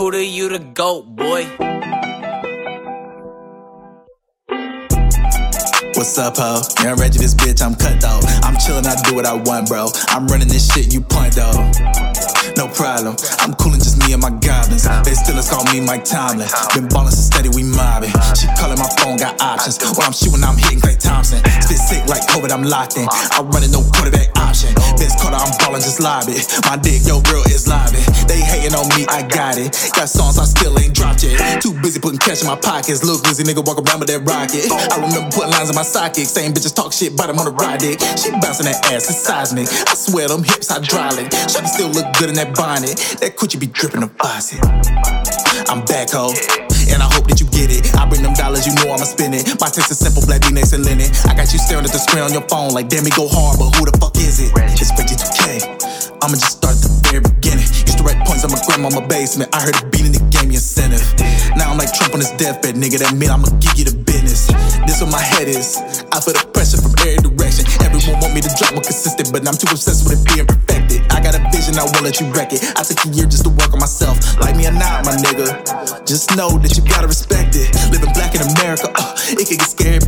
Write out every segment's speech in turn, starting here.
Puda, you the goat, boy. What's up, ho? Yeah, I'm Reggie, this bitch, I'm cut though. I'm chillin', I do what I want, bro. I'm running this shit, you point though. No problem. I'm coolin' just me and my goblins. They still call me Mike Tomlin. Been ballin' so steady, we mobbing. She callin' my phone, got options. When I'm shooting, I'm hitting Klay Thompson. Spit sick like COVID, I'm locked in. I run it, no quarterback option. Just lob it. My dick, yo, girl, is lobby. They hating on me, I got it. Got songs I still ain't dropped yet. Too busy putting cash in my pockets. Little glizzy nigga walk around with that rocket. I remember putting lines in my socket. Same bitches talk shit, but I'm on the ride dick. She bouncing that ass, it's seismic. I swear them hips hydraulic. Shawty still look good in that bonnet. That coochie be dripping the faucet. I'm back, ho. And I hope that you get it. I bring them dollars, you know I'ma spend it. My text is simple, black V-necks and linen. I got you staring at the screen on your phone like, damn, it go hard, but who the fuck is it? It's 52K. Points on my basement. I heard a beat and it gave me incentive. Now I'm like Trump on his deathbed, nigga. That mean I'ma give you the business. This what my head is. I feel the pressure from every direction. Everyone want me to drop more consistent, but I'm too obsessed with it being perfected. I got a vision, I won't let you wreck it. I took a year just to work on myself. Like me or not, my nigga. Just know that you gotta respect it. Living black in America, uh, it can get scary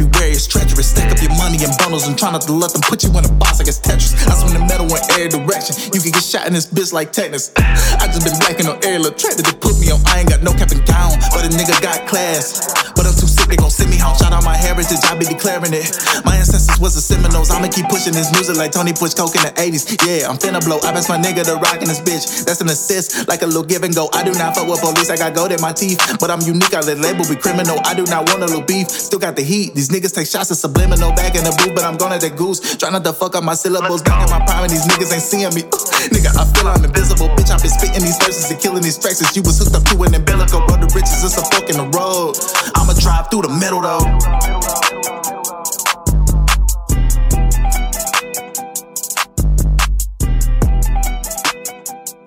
It's treacherous. Stack up your money in bundles and try not to let them put you in a box like it's Tetris. I swing the metal in every direction. You can get shot in this bitch like tetanus. I just been blacking on every little track that they put me on. I ain't got no cap and gown, but a nigga got class. But I'm too sick, they gon' send me home. Shout out my heritage, I be declaring it. My ancestors was the Seminoles. I'ma keep pushing this music like Tony pushed coke in the 80s. Yeah, I'm finna blow. I best my nigga to rockin' this bitch. That's an assist, like a little give and go. I do not fuck with police, I got gold in my teeth. But I'm unique, I let label be criminal. I do not want a little beef. Still got the heat. These niggas take shots at subliminal back in the booth, but I'm gonna that goose. Try not to fuck up my syllables. Back in my prime, and these niggas ain't seeing me. nigga, I feel I'm invisible. Bitch, I've been spitting these verses and killing these tracks you was hooked up to an umbilical. Road the riches, it's a fork in the road. I'ma drive through the middle though.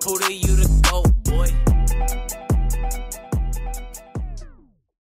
You the